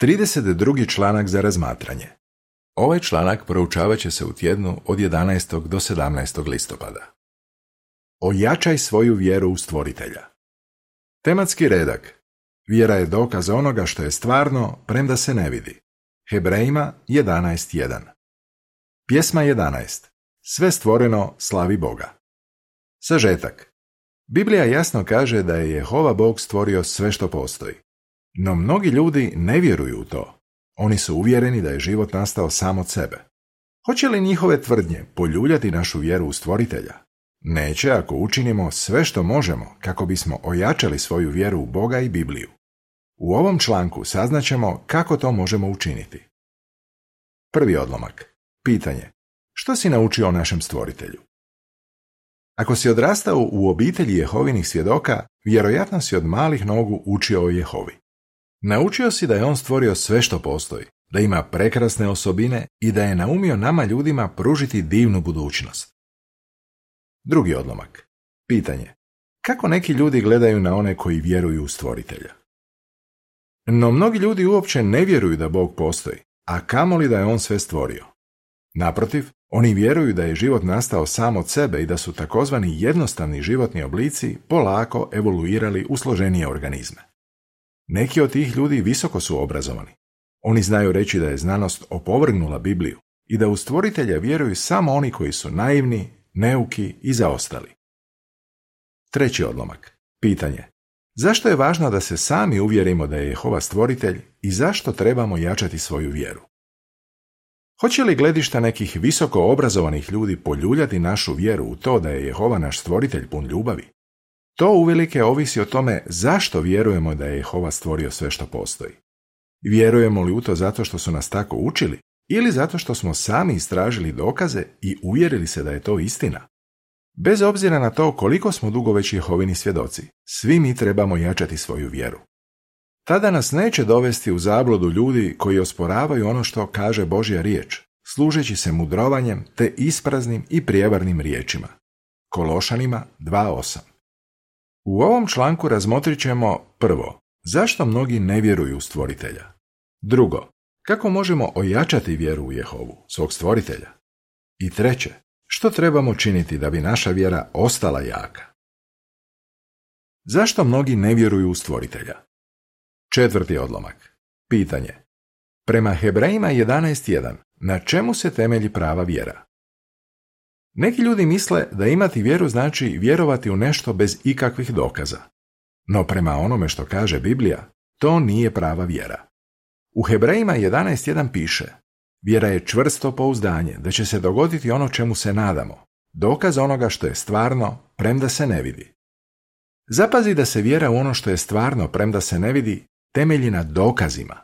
32. članak za razmatranje. Ovaj članak proučavat će se u tjednu od 11. do 17. listopada. Ojačaj svoju vjeru u stvoritelja. Tematski redak. Vjera je dokaz onoga što je stvarno, premda se ne vidi. Hebrejima 11.1. Pjesma 11. Sve stvoreno slavi Boga. Sažetak. Biblija jasno kaže da je Jehova Bog stvorio sve što postoji. No mnogi ljudi ne vjeruju u to. Oni su uvjereni da je život nastao sam od sebe. Hoće li njihove tvrdnje poljuljati našu vjeru u stvoritelja? Neće ako učinimo sve što možemo kako bismo ojačali svoju vjeru u Boga i Bibliju. U ovom članku saznaćemo kako to možemo učiniti. Prvi odlomak. Pitanje. Što si naučio o našem stvoritelju? Ako si odrastao u obitelji Jehovinih svjedoka, vjerojatno si od malih nogu učio o Jehovi. Naučio si da je on stvorio sve što postoji, da ima prekrasne osobine i da je naumio nama ljudima pružiti divnu budućnost. Drugi odlomak. Pitanje. Kako neki ljudi gledaju na one koji vjeruju u stvoritelja? No mnogi ljudi uopće ne vjeruju da Bog postoji, a kamoli da je on sve stvorio. Naprotiv, oni vjeruju da je život nastao sam od sebe i da su takozvani jednostavni životni oblici polako evoluirali u složenije organizme. Neki od tih ljudi visoko su obrazovani. Oni znaju reći da je znanost opovrgnula Bibliju i da u stvoritelja vjeruju samo oni koji su naivni, neuki i zaostali. Treći odlomak. Pitanje. Zašto je važno da se sami uvjerimo da je Jehova stvoritelj i zašto trebamo jačati svoju vjeru? Hoće li gledišta nekih visoko obrazovanih ljudi poljuljati našu vjeru u to da je Jehova naš stvoritelj pun ljubavi? To uvelike ovisi o tome zašto vjerujemo da je Jehova stvorio sve što postoji. Vjerujemo li u to zato što su nas tako učili ili zato što smo sami istražili dokaze i uvjerili se da je to istina? Bez obzira na to koliko smo dugo već Jehovini svjedoci, svi mi trebamo jačati svoju vjeru. Tada nas neće dovesti u zabludu ljudi koji osporavaju ono što kaže Božja riječ, služeći se mudrovanjem te ispraznim i prijevarnim riječima. Kološanima 2.8 U ovom članku razmotrit ćemo prvo, zašto mnogi ne vjeruju u stvoritelja? Drugo, kako možemo ojačati vjeru u Jehovu, svog stvoritelja? I treće, što trebamo činiti da bi naša vjera ostala jaka? Zašto mnogi ne vjeruju u stvoritelja? Četvrti odlomak. Pitanje. Prema Hebrejima 11.1. Na čemu se temelji prava vjera? Neki ljudi misle da imati vjeru znači vjerovati u nešto bez ikakvih dokaza. No prema onome što kaže Biblija, to nije prava vjera. U Hebrejima 11.1 piše Vjera je čvrsto pouzdanje da će se dogoditi ono čemu se nadamo, dokaz onoga što je stvarno, premda se ne vidi. Zapazi da se vjera u ono što je stvarno, premda se ne vidi, temelji na dokazima.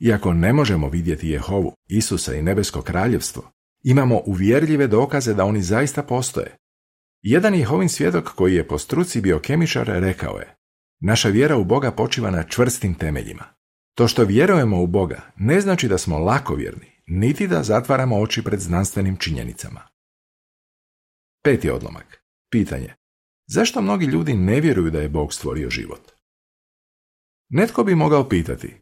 Iako ne možemo vidjeti Jehovu, Isusa i nebesko kraljevstvo, imamo uvjerljive dokaze da oni zaista postoje. Jedan Jehovin svjedok koji je po struci bio kemičar rekao je Naša vjera u Boga počiva na čvrstim temeljima. To što vjerujemo u Boga ne znači da smo lakovjerni, niti da zatvaramo oči pred znanstvenim činjenicama. Peti odlomak. Pitanje. Zašto mnogi ljudi ne vjeruju da je Bog stvorio život? Netko bi mogao pitati,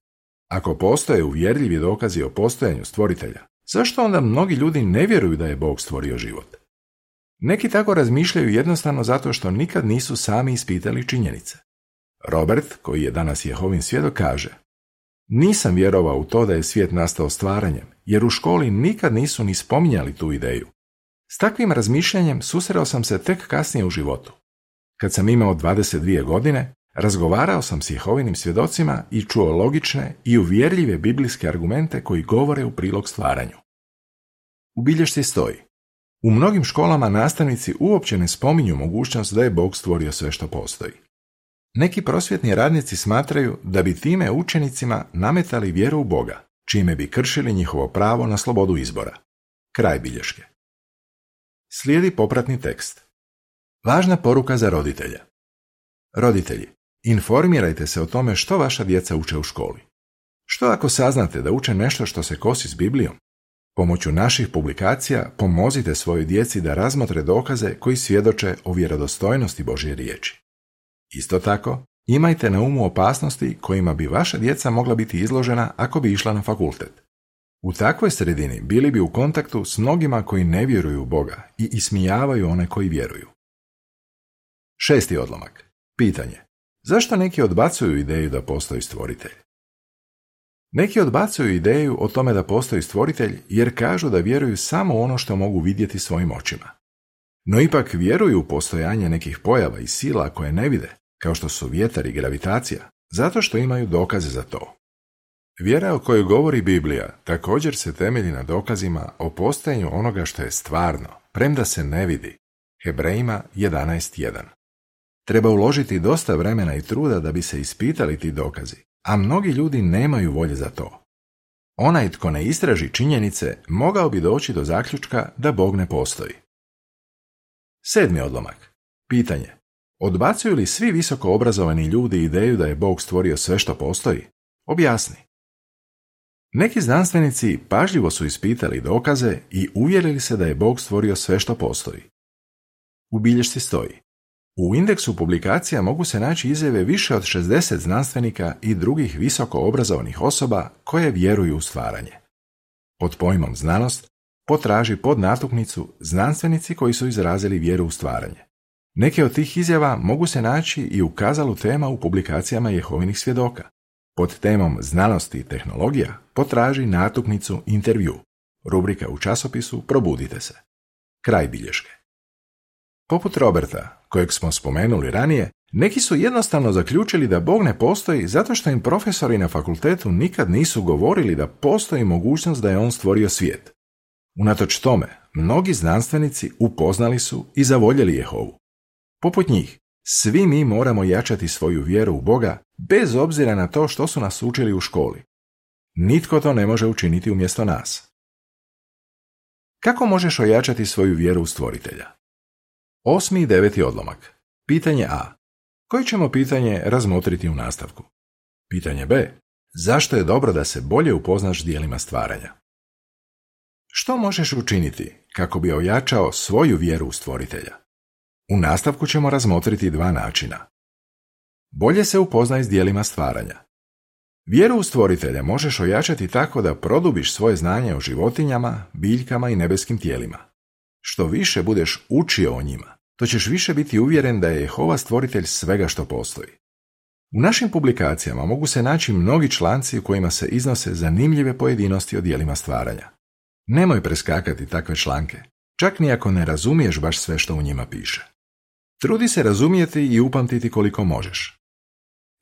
ako postoje uvjerljivi dokazi o postojanju stvoritelja, zašto onda mnogi ljudi ne vjeruju da je Bog stvorio život? Neki tako razmišljaju jednostavno zato što nikad nisu sami ispitali činjenice. Robert, koji je danas Jehovin svjedok, kaže Nisam vjerovao u to da je svijet nastao stvaranjem, jer u školi nikad nisu ni spominjali tu ideju. S takvim razmišljanjem susreo sam se tek kasnije u životu. Kad sam imao 22 godine, Razgovarao sam s Jehovinim svjedocima i čuo logične i uvjerljive biblijske argumente koji govore u prilog stvaranju. U bilješci stoji. U mnogim školama nastavnici uopće ne spominju mogućnost da je Bog stvorio sve što postoji. Neki prosvjetni radnici smatraju da bi time učenicima nametali vjeru u Boga, čime bi kršili njihovo pravo na slobodu izbora. Kraj bilješke. Slijedi popratni tekst. Važna poruka za roditelja. Roditelji, Informirajte se o tome što vaša djeca uče u školi. Što ako saznate da uče nešto što se kosi s Biblijom? Pomoću naših publikacija pomozite svojoj djeci da razmotre dokaze koji svjedoče o vjerodostojnosti Božje riječi. Isto tako, imajte na umu opasnosti kojima bi vaša djeca mogla biti izložena ako bi išla na fakultet. U takvoj sredini bili bi u kontaktu s mnogima koji ne vjeruju u Boga i ismijavaju one koji vjeruju. Šesti odlomak. Pitanje. Zašto neki odbacuju ideju da postoji stvoritelj? Neki odbacuju ideju o tome da postoji stvoritelj jer kažu da vjeruju samo ono što mogu vidjeti svojim očima. No ipak vjeruju u postojanje nekih pojava i sila koje ne vide, kao što su vjetar i gravitacija, zato što imaju dokaze za to. Vjera o kojoj govori Biblija također se temelji na dokazima o postojanju onoga što je stvarno, premda se ne vidi. Hebrejima 11.1 Treba uložiti dosta vremena i truda da bi se ispitali ti dokazi, a mnogi ljudi nemaju volje za to. Onaj tko ne istraži činjenice mogao bi doći do zaključka da Bog ne postoji. Sedmi odlomak. Pitanje. Odbacuju li svi visoko obrazovani ljudi ideju da je Bog stvorio sve što postoji? Objasni. Neki znanstvenici pažljivo su ispitali dokaze i uvjerili se da je Bog stvorio sve što postoji. U bilješci stoji. U indeksu publikacija mogu se naći izjave više od 60 znanstvenika i drugih visoko obrazovanih osoba koje vjeruju u stvaranje. Pod pojmom znanost potraži pod natuknicu znanstvenici koji su izrazili vjeru u stvaranje. Neke od tih izjava mogu se naći i u kazalu tema u publikacijama Jehovinih svjedoka. Pod temom znanosti i tehnologija potraži natuknicu intervju. Rubrika u časopisu Probudite se. Kraj bilješke. Poput Roberta, kojeg smo spomenuli ranije, neki su jednostavno zaključili da Bog ne postoji zato što im profesori na fakultetu nikad nisu govorili da postoji mogućnost da je on stvorio svijet. Unatoč tome, mnogi znanstvenici upoznali su i zavoljeli Jehovu. Poput njih, svi mi moramo jačati svoju vjeru u Boga bez obzira na to što su nas učili u školi. Nitko to ne može učiniti umjesto nas. Kako možeš ojačati svoju vjeru u stvoritelja? Osmi i deveti odlomak. Pitanje A. Koje ćemo pitanje razmotriti u nastavku? Pitanje B. Zašto je dobro da se bolje upoznaš dijelima stvaranja? Što možeš učiniti kako bi ojačao svoju vjeru u stvoritelja? U nastavku ćemo razmotriti dva načina. Bolje se upoznaj s dijelima stvaranja. Vjeru u stvoritelja možeš ojačati tako da produbiš svoje znanje o životinjama, biljkama i nebeskim tijelima. Što više budeš učio o njima, to ćeš više biti uvjeren da je Jehova stvoritelj svega što postoji. U našim publikacijama mogu se naći mnogi članci u kojima se iznose zanimljive pojedinosti o dijelima stvaranja. Nemoj preskakati takve članke, čak ni ako ne razumiješ baš sve što u njima piše. Trudi se razumijeti i upamtiti koliko možeš.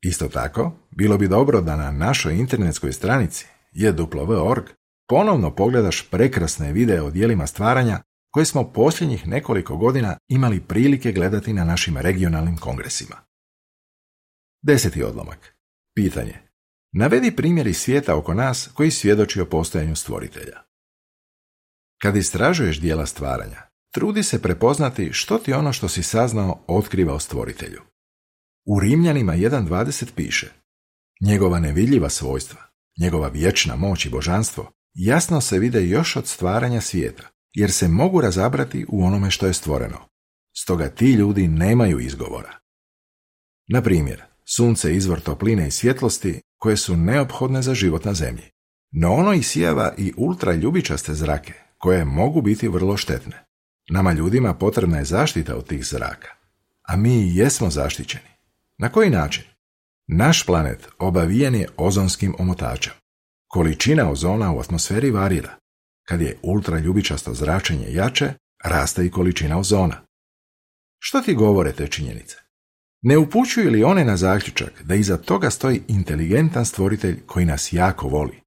Isto tako, bilo bi dobro da na našoj internetskoj stranici jeduplo.org ponovno pogledaš prekrasne videe o dijelima stvaranja koje smo posljednjih nekoliko godina imali prilike gledati na našim regionalnim kongresima. Deseti odlomak. Pitanje. Navedi primjeri svijeta oko nas koji svjedoči o postojanju stvoritelja. Kad istražuješ dijela stvaranja, trudi se prepoznati što ti ono što si saznao otkriva o stvoritelju. U Rimljanima 1.20 piše Njegova nevidljiva svojstva, njegova vječna moć i božanstvo jasno se vide još od stvaranja svijeta, jer se mogu razabrati u onome što je stvoreno. Stoga ti ljudi nemaju izgovora. Na primjer, sunce je izvor topline i svjetlosti koje su neophodne za život na zemlji. No ono isijava i ultra ljubičaste zrake, koje mogu biti vrlo štetne. Nama ljudima potrebna je zaštita od tih zraka, a mi jesmo zaštićeni. Na koji način? Naš planet obavijen je ozonskim omotačem. Količina ozona u atmosferi varira. Kad je ultraljubičasto zračenje jače, raste i količina ozona. Što ti govore te činjenice? Ne upućuju li one na zaključak da iza toga stoji inteligentan stvoritelj koji nas jako voli?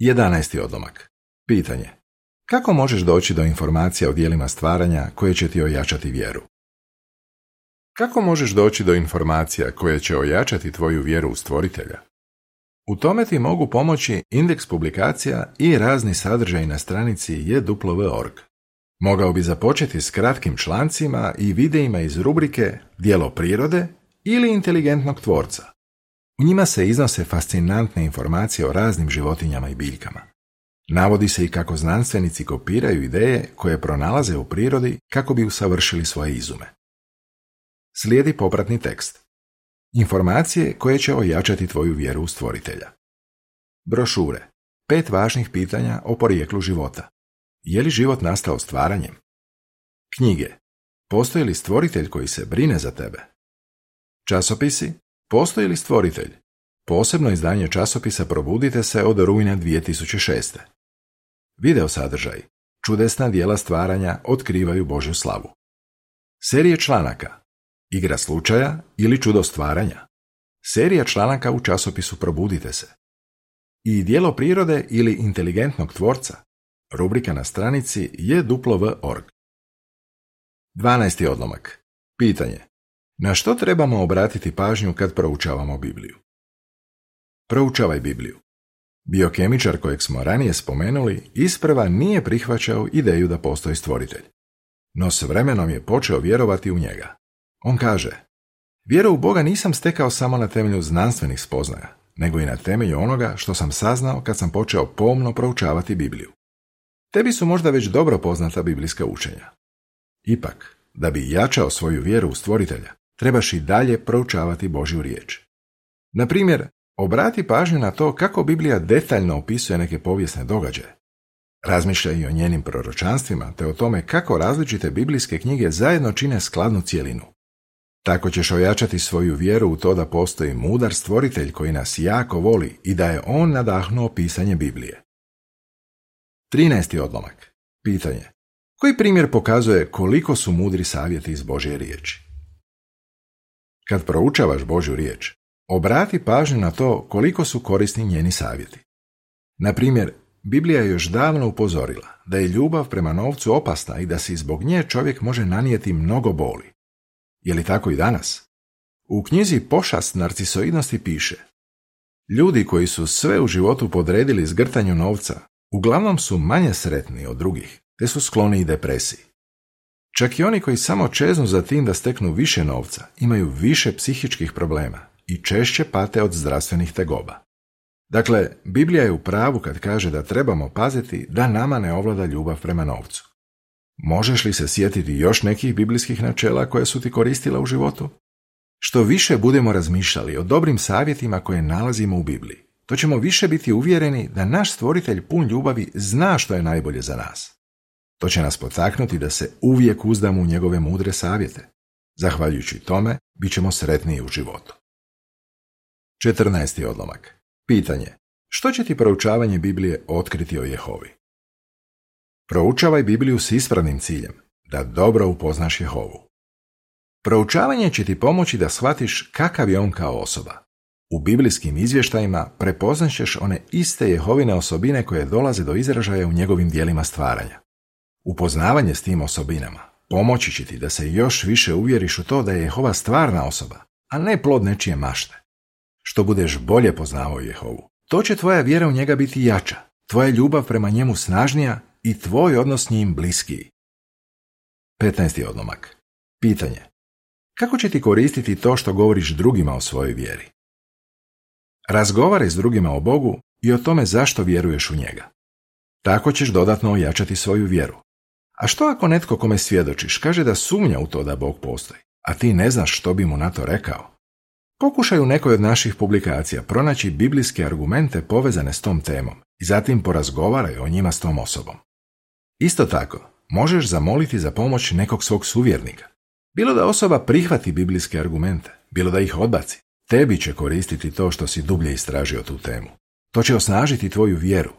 11. odlomak. Pitanje. Kako možeš doći do informacija o dijelima stvaranja koje će ti ojačati vjeru? Kako možeš doći do informacija koje će ojačati tvoju vjeru u stvoritelja? U tome ti mogu pomoći indeks publikacija i razni sadržaj na stranici jeduplo.org. Mogao bi započeti s kratkim člancima i videima iz rubrike Dijelo prirode ili inteligentnog tvorca. U njima se iznose fascinantne informacije o raznim životinjama i biljkama. Navodi se i kako znanstvenici kopiraju ideje koje pronalaze u prirodi kako bi usavršili svoje izume. Slijedi popratni tekst. Informacije koje će ojačati tvoju vjeru u stvoritelja. Brošure. Pet važnih pitanja o porijeklu života. Je li život nastao stvaranjem? Knjige. Postoji li stvoritelj koji se brine za tebe? Časopisi. Postoji li stvoritelj? Posebno izdanje časopisa Probudite se od rujna 2006. Video sadržaj. Čudesna dijela stvaranja otkrivaju Božju slavu. Serije članaka. Igra slučaja ili čudo stvaranja. Serija članaka u časopisu Probudite se. I dijelo prirode ili inteligentnog tvorca. Rubrika na stranici je duplo.org. 12. odlomak. Pitanje. Na što trebamo obratiti pažnju kad proučavamo Bibliju? Proučavaj Bibliju. Biokemičar kojeg smo ranije spomenuli isprva nije prihvaćao ideju da postoji stvoritelj. No s vremenom je počeo vjerovati u njega. On kaže, vjeru u Boga nisam stekao samo na temelju znanstvenih spoznaja, nego i na temelju onoga što sam saznao kad sam počeo pomno proučavati Bibliju. Tebi su možda već dobro poznata biblijska učenja. Ipak, da bi jačao svoju vjeru u stvoritelja, trebaš i dalje proučavati Božju riječ. Na primjer, obrati pažnju na to kako Biblija detaljno opisuje neke povijesne događaje. Razmišljaj i o njenim proročanstvima, te o tome kako različite biblijske knjige zajedno čine skladnu cijelinu. Tako ćeš ojačati svoju vjeru u to da postoji mudar stvoritelj koji nas jako voli i da je on nadahnuo pisanje Biblije. 13. odlomak. Pitanje. Koji primjer pokazuje koliko su mudri savjeti iz Božje riječi? Kad proučavaš Božju riječ, obrati pažnju na to koliko su korisni njeni savjeti. Na primjer, Biblija je još davno upozorila da je ljubav prema novcu opasna i da se zbog nje čovjek može nanijeti mnogo boli. Je li tako i danas? U knjizi Pošast narcisoidnosti piše Ljudi koji su sve u životu podredili zgrtanju novca, uglavnom su manje sretni od drugih, te su skloni i depresiji. Čak i oni koji samo čeznu za tim da steknu više novca, imaju više psihičkih problema i češće pate od zdravstvenih tegoba. Dakle, Biblija je u pravu kad kaže da trebamo paziti da nama ne ovlada ljubav prema novcu. Možeš li se sjetiti još nekih biblijskih načela koje su ti koristila u životu? Što više budemo razmišljali o dobrim savjetima koje nalazimo u Bibliji, to ćemo više biti uvjereni da naš stvoritelj pun ljubavi zna što je najbolje za nas. To će nas potaknuti da se uvijek uzdamo u njegove mudre savjete. Zahvaljujući tome, bit ćemo sretniji u životu. 14. odlomak. Pitanje. Što će ti proučavanje Biblije otkriti o Jehovi? Proučavaj Bibliju s ispravnim ciljem, da dobro upoznaš Jehovu. Proučavanje će ti pomoći da shvatiš kakav je on kao osoba. U biblijskim izvještajima prepoznaćeš one iste Jehovine osobine koje dolaze do izražaja u njegovim dijelima stvaranja. Upoznavanje s tim osobinama pomoći će ti da se još više uvjeriš u to da je Jehova stvarna osoba, a ne plod nečije mašte. Što budeš bolje poznavao Jehovu, to će tvoja vjera u njega biti jača, tvoja ljubav prema njemu snažnija i tvoj odnos s njim bliskiji. 15. odlomak. Pitanje. Kako će ti koristiti to što govoriš drugima o svojoj vjeri? Razgovaraj s drugima o Bogu i o tome zašto vjeruješ u njega. Tako ćeš dodatno ojačati svoju vjeru. A što ako netko kome svjedočiš kaže da sumnja u to da Bog postoji, a ti ne znaš što bi mu na to rekao? Pokušaj u nekoj od naših publikacija pronaći biblijske argumente povezane s tom temom i zatim porazgovaraj o njima s tom osobom. Isto tako, možeš zamoliti za pomoć nekog svog suvjernika. Bilo da osoba prihvati biblijske argumente, bilo da ih odbaci, tebi će koristiti to što si dublje istražio tu temu. To će osnažiti tvoju vjeru.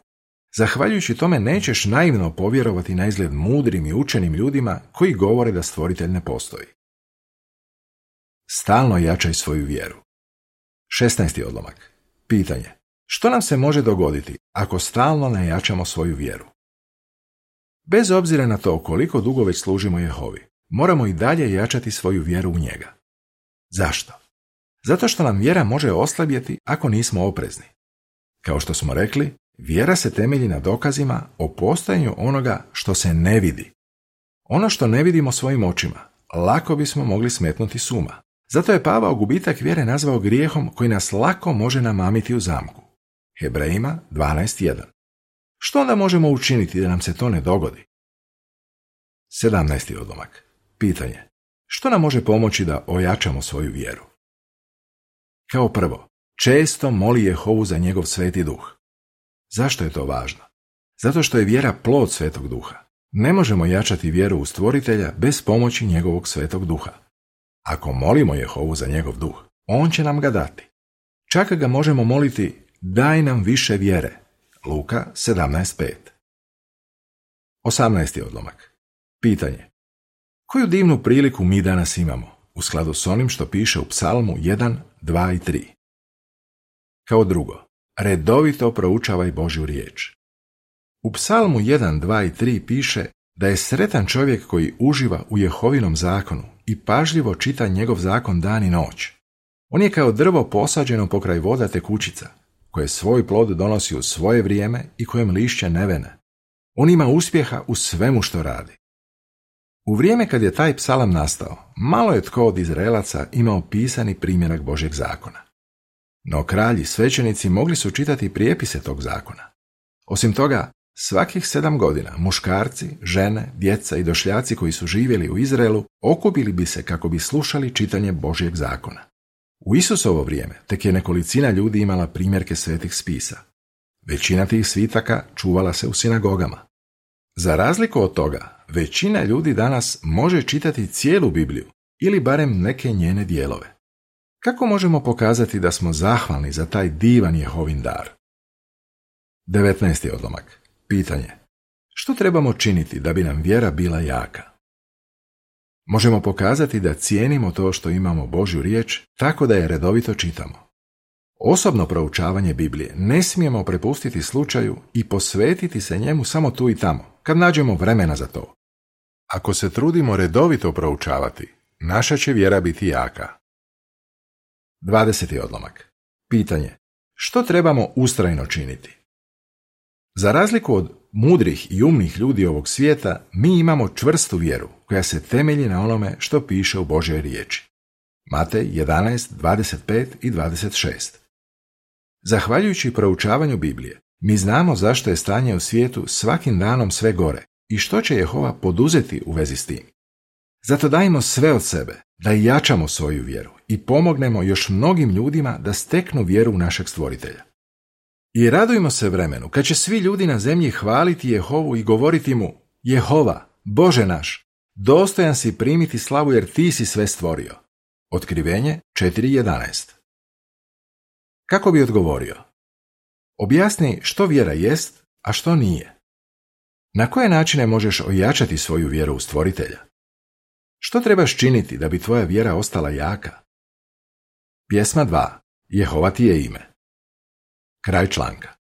Zahvaljujući tome nećeš naivno povjerovati na izgled mudrim i učenim ljudima koji govore da stvoritelj ne postoji. Stalno jačaj svoju vjeru. 16. odlomak. Pitanje. Što nam se može dogoditi ako stalno ne jačamo svoju vjeru? Bez obzira na to koliko dugo već služimo Jehovi, moramo i dalje jačati svoju vjeru u njega. Zašto? Zato što nam vjera može oslabjeti ako nismo oprezni. Kao što smo rekli, vjera se temelji na dokazima o postojanju onoga što se ne vidi. Ono što ne vidimo svojim očima, lako bismo mogli smetnuti suma. Zato je Pavao gubitak vjere nazvao grijehom koji nas lako može namamiti u zamku. Hebrejima 12.1 Što onda možemo učiniti da nam se to ne dogodi? 17. odlomak. Pitanje. Što nam može pomoći da ojačamo svoju vjeru? Kao prvo, često moli Jehovu za njegov sveti duh. Zašto je to važno? Zato što je vjera plod svetog duha. Ne možemo jačati vjeru u stvoritelja bez pomoći njegovog svetog duha. Ako molimo Jehovu za njegov duh, on će nam ga dati. Čak ga možemo moliti daj nam više vjere. Luka 17.5 18. odlomak. Pitanje. Koju divnu priliku mi danas imamo, u skladu s onim što piše u psalmu 1, 2 i 3? Kao drugo, redovito proučavaj Božju riječ. U psalmu 1, 2 i 3 piše da je sretan čovjek koji uživa u Jehovinom zakonu i pažljivo čita njegov zakon dan i noć. On je kao drvo posađeno pokraj voda tekućica, koje svoj plod donosi u svoje vrijeme i kojem lišće nevene. On ima uspjeha u svemu što radi. U vrijeme kad je taj psalam nastao, malo je tko od Izraelaca imao pisani primjerak Božeg zakona. No kralji svećenici mogli su čitati prijepise tog zakona. Osim toga, svakih sedam godina muškarci, žene, djeca i došljaci koji su živjeli u Izraelu okupili bi se kako bi slušali čitanje Božjeg zakona. U Isusovo vrijeme tek je nekolicina ljudi imala primjerke svetih spisa. Većina tih svitaka čuvala se u sinagogama. Za razliku od toga, većina ljudi danas može čitati cijelu Bibliju ili barem neke njene dijelove. Kako možemo pokazati da smo zahvalni za taj divan Jehovin dar? 19. odlomak. Pitanje. Što trebamo činiti da bi nam vjera bila jaka? Možemo pokazati da cijenimo to što imamo Božju riječ tako da je redovito čitamo. Osobno proučavanje Biblije ne smijemo prepustiti slučaju i posvetiti se njemu samo tu i tamo, kad nađemo vremena za to. Ako se trudimo redovito proučavati, naša će vjera biti jaka. 20. odlomak. Pitanje. Što trebamo ustrajno činiti? Za razliku od mudrih i umnih ljudi ovog svijeta, mi imamo čvrstu vjeru koja se temelji na onome što piše u Božoj riječi. Matej 11, 25 i 26. Zahvaljujući proučavanju Biblije, mi znamo zašto je stanje u svijetu svakim danom sve gore i što će Jehova poduzeti u vezi s tim. Zato dajmo sve od sebe da jačamo svoju vjeru i pomognemo još mnogim ljudima da steknu vjeru u našeg stvoritelja. I radujmo se vremenu kad će svi ljudi na zemlji hvaliti Jehovu i govoriti mu Jehova, Bože naš, dostojan si primiti slavu jer ti si sve stvorio. Otkrivenje 4.11 Kako bi odgovorio? Objasni što vjera jest, a što nije. Na koje načine možeš ojačati svoju vjeru u stvoritelja? Što trebaš činiti da bi tvoja vjera ostala jaka? Pjesma 2. Jehova ti je ime. Kraj članka.